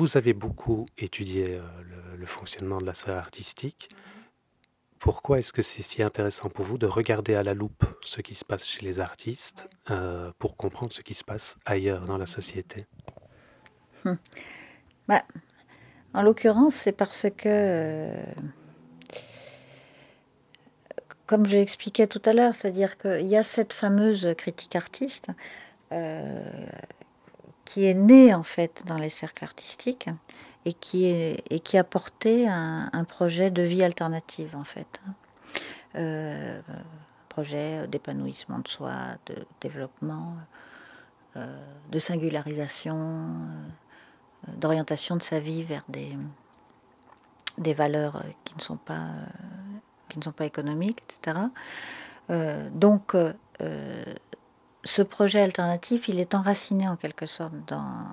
Vous avez beaucoup étudié euh, le, fonctionnement de la sphère artistique. Pourquoi est-ce que c'est si intéressant pour vous de regarder à la loupe ce qui se passe chez les artistes euh, pour comprendre ce qui se passe ailleurs dans la société? Bah, en l'occurrence, c'est parce que, euh, comme je l'expliquais tout à l'heure, c'est-à-dire qu'il y a cette fameuse critique artiste qui est née en fait dans les cercles artistiques et qui, est, et qui a porté un, projet de vie alternative en fait. Euh, projet d'épanouissement de soi, de développement, euh, de singularisation, euh, d'orientation de sa vie vers des, des valeurs qui ne sont pas, qui ne sont pas économiques, etc. Donc, ce projet alternatif, il est enraciné en quelque sorte dans,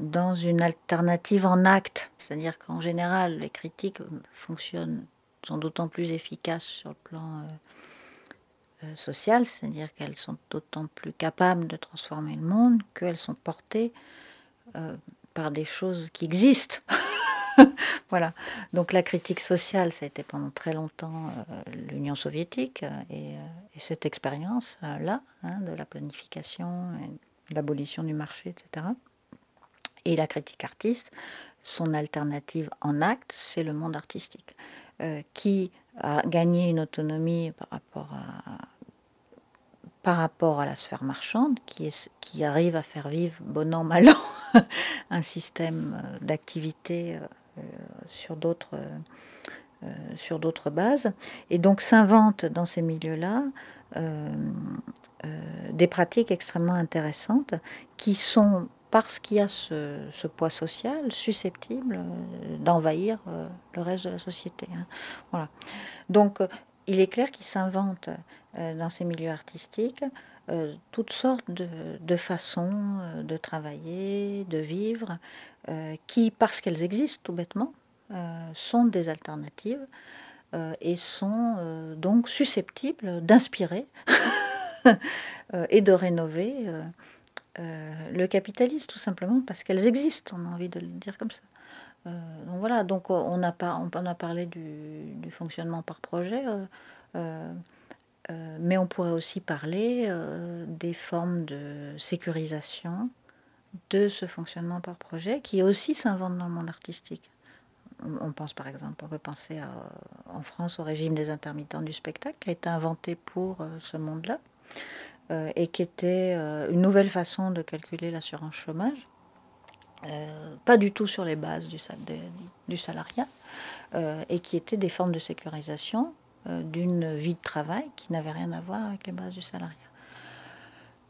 dans une alternative en acte. C'est-à-dire qu'en général, les critiques fonctionnent, sont d'autant plus efficaces sur le plan euh, euh, social, c'est-à-dire qu'elles sont d'autant plus capables de transformer le monde qu'elles sont portées euh, par des choses qui existent. voilà. Donc la critique sociale, ça a été pendant très longtemps euh, l'Union soviétique euh, et, euh, et cette expérience-là, hein, de la planification, l'abolition du marché, etc. Et la critique artiste, son alternative en acte, c'est le monde artistique, qui a gagné une autonomie par rapport à, la sphère marchande, qui, qui arrive à faire vivre, bon an, mal an, un système d'activité sur d'autres euh, sur d'autres bases, et donc s'invente dans ces milieux-là euh, euh, des pratiques extrêmement intéressantes qui sont, parce qu'il y a ce, poids social, susceptibles euh, d'envahir euh, le reste de la société. hein. Voilà. Donc, euh, il est clair qu'il s'invente euh, dans ces milieux artistiques euh, toutes sortes de, façons euh, de travailler, de vivre, euh, qui, parce qu'elles existent tout bêtement, sont des alternatives et sont donc susceptibles d'inspirer et de rénover le capitalisme, tout simplement parce qu'elles existent, on a envie de le dire comme ça. Donc voilà, donc on a, pas, on a parlé du fonctionnement par projet, euh, mais on pourrait aussi parler euh, des formes de sécurisation de ce fonctionnement par projet qui aussi s'invente dans le monde artistique. On, pense par exemple, on peut penser en France au régime des intermittents du spectacle qui a été inventé pour euh, ce monde-là et qui était une nouvelle façon de calculer l'assurance chômage. Pas du tout sur les bases du, salariat, et qui étaient des formes de sécurisation d'une vie de travail qui n'avait rien à voir avec les bases du salariat.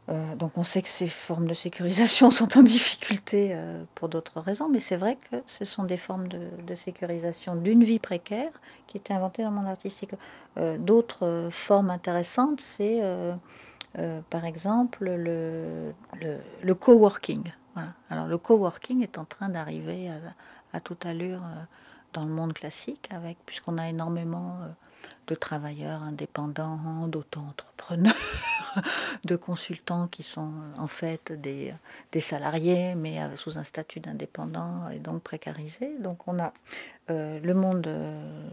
Euh, donc on sait que ces formes de sécurisation sont en difficulté euh, pour d'autres raisons, mais c'est vrai que ce sont des formes de, sécurisation d'une vie précaire qui étaient inventées dans le monde artistique. Euh, D'autres euh, formes intéressantes, c'est euh, euh, par exemple le, le, le coworking. Alors le coworking est en train d'arriver à, toute allure euh, dans le monde classique, puisqu'on a énormément euh, de travailleurs indépendants, d'auto-entrepreneurs, de consultants qui sont euh, en fait des, des salariés, mais euh, sous un statut d'indépendant et donc précarisés. Donc on a euh, le monde, euh,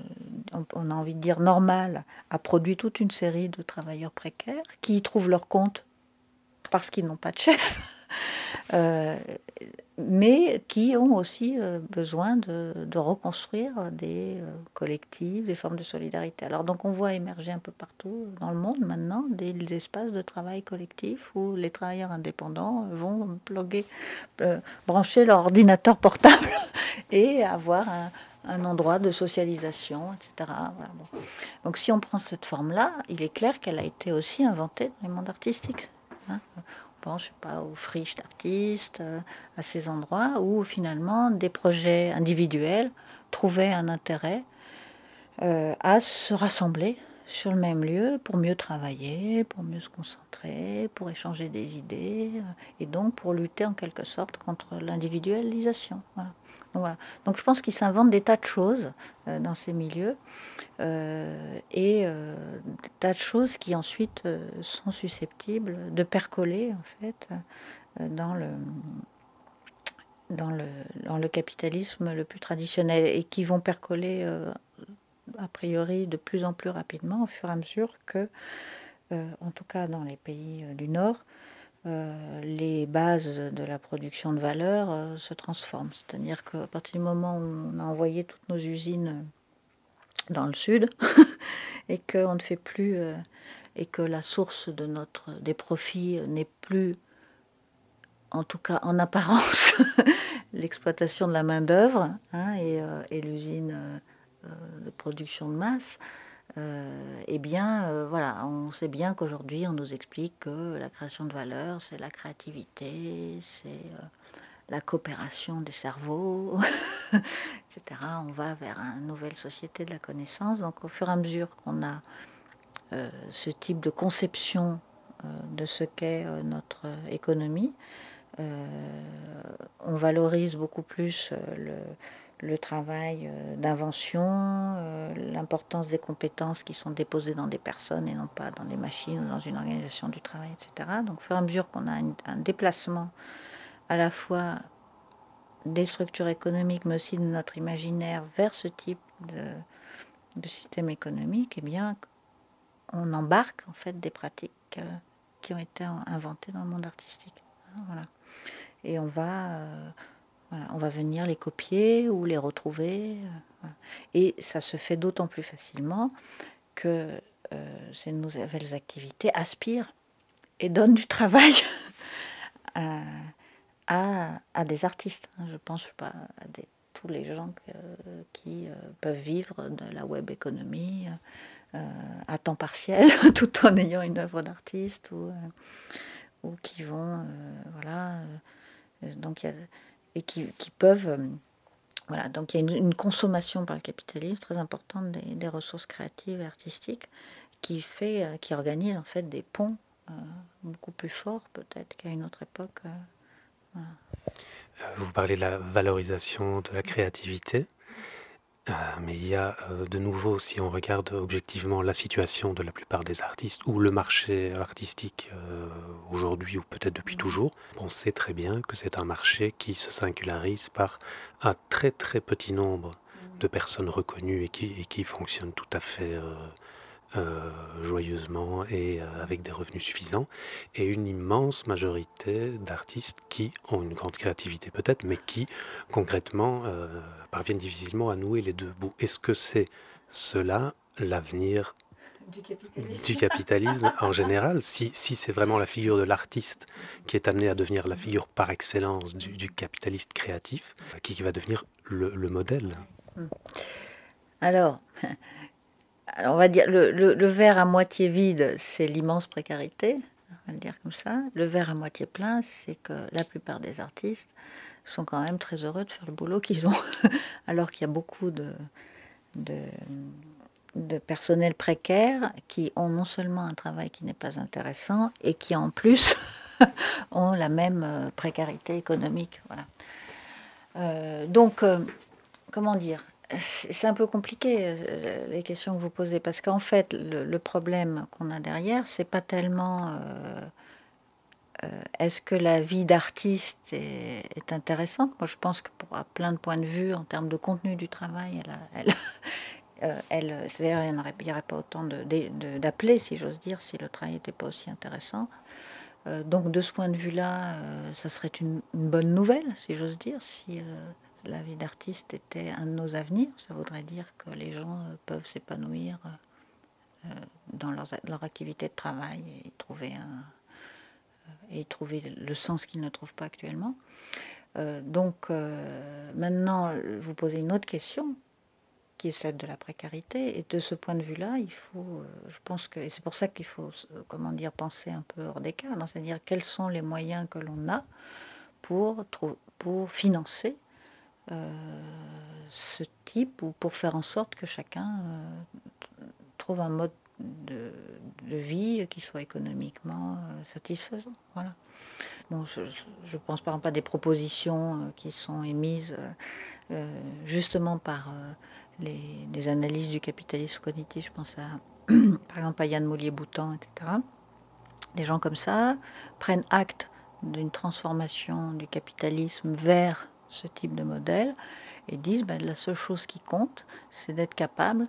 on, on a envie de dire normal, a produit toute une série de travailleurs précaires qui y trouvent leur compte parce qu'ils n'ont pas de chef. Euh, mais qui ont aussi euh, besoin de, reconstruire des euh, collectifs, des formes de solidarité. Alors donc on voit émerger un peu partout dans le monde maintenant des, espaces de travail collectif où les travailleurs indépendants vont bloguer, brancher leur ordinateur portable et avoir un, endroit de socialisation, etc. Donc si on prend cette forme-là, il est clair qu'elle a été aussi inventée dans les mondes artistiques. hein. Sais pas, aux friches d'artistes, euh, à ces endroits où finalement des projets individuels trouvaient un intérêt euh, à se rassembler sur le même lieu pour mieux travailler, pour mieux se concentrer, pour échanger des idées, euh, et donc pour lutter en quelque sorte contre l'individualisation. Voilà. Donc, je pense qu'il s'invente des tas de choses euh, dans ces milieux, euh, et des tas de choses qui ensuite sont susceptibles de percoler en fait dans le dans le, dans le capitalisme le plus traditionnel et qui vont percoler a priori de plus en plus rapidement au fur et à mesure que, euh, en tout cas dans les pays euh, du Nord, les bases de la production de valeur se transforment. C'est-à-dire qu'à partir du moment où on a envoyé toutes nos usines dans le sud et ne fait plus et que la source de notre des profits n'est plus en tout cas en apparence, l'exploitation de la main-d'œuvre hein, et, euh, l'usine euh, euh, de production de masse, eh bien, voilà, on sait bien qu'aujourd'hui, on nous explique que la création de valeur, c'est la créativité, c'est la coopération des cerveaux, etc. On va vers une nouvelle société de la connaissance. Donc, au fur et à mesure qu'on a ce type de conception de ce qu'est notre économie, euh, on valorise beaucoup plus euh, le, travail euh, d'invention, l'importance des compétences qui sont déposées dans des personnes et non pas dans des machines ou dans une organisation du travail, etc. Donc, au fur et à mesure qu'on a un déplacement à la fois des structures économiques, mais aussi de notre imaginaire vers ce type de, système économique, eh bien, on embarque en fait des pratiques qui ont été inventées dans le monde artistique. Voilà et on va, euh, on va venir les copier ou les retrouver. Euh, et ça se fait d'autant plus facilement que euh, ces nouvelles activités aspirent et donnent du travail à, des artistes. Hein. Je pense pas à tous les gens qui peuvent vivre de la web économie à temps partiel tout en ayant une œuvre d'artiste ou, ou qui vont voilà euh, donc, et qui, peuvent. Euh, voilà, donc il y a une, consommation par le capitalisme très importante des, ressources créatives et artistiques qui fait, euh, qui organise en fait des ponts beaucoup plus forts peut-être qu'à une autre époque. Vous parlez de la valorisation de la créativité. Euh, mais il y a euh, de nouveau, si on regarde objectivement la situation de la plupart des artistes ou le marché artistique euh, aujourd'hui ou peut-être depuis toujours, on sait très bien que c'est un marché qui se singularise par un très très petit nombre de personnes reconnues et qui, et qui fonctionne tout à fait euh, joyeusement et euh, avec des revenus suffisants, et une immense majorité d'artistes qui ont une grande créativité peut-être, mais qui concrètement euh, parviennent difficilement à nouer les deux bouts. Est-ce que c'est cela l'avenir du capitalisme. en général, si, si c'est vraiment la figure de l'artiste qui est amenée à devenir la figure par excellence du, capitaliste créatif, qui, qui va devenir le, le modèle? Alors, alors on va dire le, le, verre à moitié vide, c'est l'immense précarité, on va le dire comme ça. Le verre à moitié plein, c'est que la plupart des artistes sont quand même très heureux de faire le boulot qu'ils ont, alors qu'il y a beaucoup de, de, personnel précaire qui ont non seulement un travail qui n'est pas intéressant et qui en plus ont la même euh, précarité économique. Voilà. Euh, donc, euh, comment dire c'est un peu compliqué euh, les questions que vous posez parce qu'en fait le, problème qu'on a derrière c'est pas tellement euh, euh, est-ce que la vie d'artiste est, intéressante? Moi je pense que pour à plein de points de vue en termes de contenu du travail elle, elle, elle il n'y aurait pas autant d'appeler si j'ose dire si le travail n'était pas aussi intéressant. Donc de ce point de vue là ça serait une, une, bonne nouvelle si j'ose dire si la vie d'artiste était un de nos avenirs. Ça voudrait dire que les gens euh, peuvent s'épanouir euh, dans leur, activité de travail et trouver, trouver le sens qu'ils ne trouvent pas actuellement. Euh, donc maintenant, vous posez une autre question qui est celle de la précarité. Et de ce point de vue-là, il faut, je pense que, et c'est pour ça qu'il faut, comment dire, penser un peu hors des cadres, c'est-à-dire quels sont les moyens que l'on a pour, financer euh, ce type ou pour faire en sorte que chacun euh, trouve un mode de, vie qui soit économiquement euh, satisfaisant. Voilà. Bon, je, pense par exemple à des propositions qui sont émises justement par les, analyses du capitalisme cognitif. Je pense à, par exemple à Yann Mollier-Boutan, etc. Des gens comme ça prennent acte d'une transformation du capitalisme vers ce type de modèle et disent ben, la seule chose qui compte, c'est d'être capable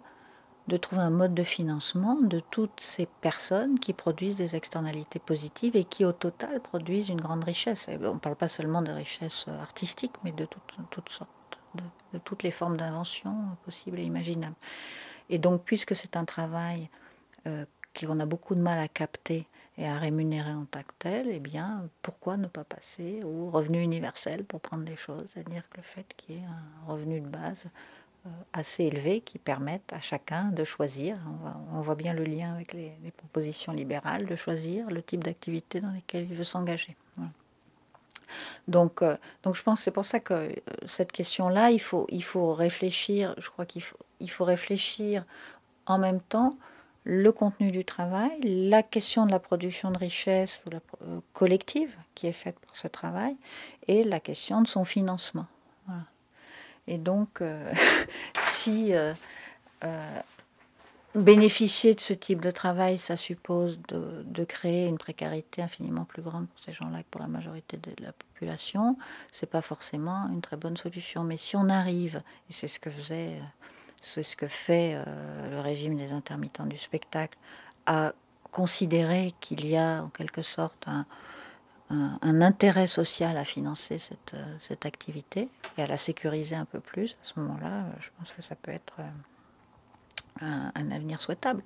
de trouver un mode de financement de toutes ces personnes qui produisent des externalités positives et qui au total produisent une grande richesse. on ne parle pas seulement de richesse artistique, mais de toutes, sortes, de, toutes les formes d'invention possibles et imaginables. Et donc, puisque c'est un travail euh, qu'on a beaucoup de mal à capter et à rémunérer en tant que tel, eh bien, pourquoi ne pas passer au revenu universel pour prendre des choses? C'est-à-dire que le fait qu'il y ait un revenu de base euh, assez élevé qui permette à chacun de choisir, on, voit bien le lien avec les, propositions libérales, de choisir le type d'activité dans lesquelles il veut s'engager. Donc, euh, donc je pense que c'est pour ça que euh, cette question-là, il faut, il faut réfléchir, je crois qu'il faut, il faut réfléchir en même temps le contenu du travail, la question de la production de richesse ou la, collective qui est faite pour ce travail, et la question de son financement. Et donc, euh, si euh, euh, bénéficier de ce type de travail, ça suppose de, créer une précarité infiniment plus grande pour ces gens-là que pour la majorité de la population, c'est pas forcément une très bonne solution. Mais si on arrive, et c'est ce que faisait, c'est ce que fait le régime des intermittents du spectacle, à considérer qu'il y a en quelque sorte un, intérêt social à financer cette, euh, cette, activité et à la sécuriser un peu plus, à ce moment-là, euh, je pense que ça peut être euh, un avenir souhaitable.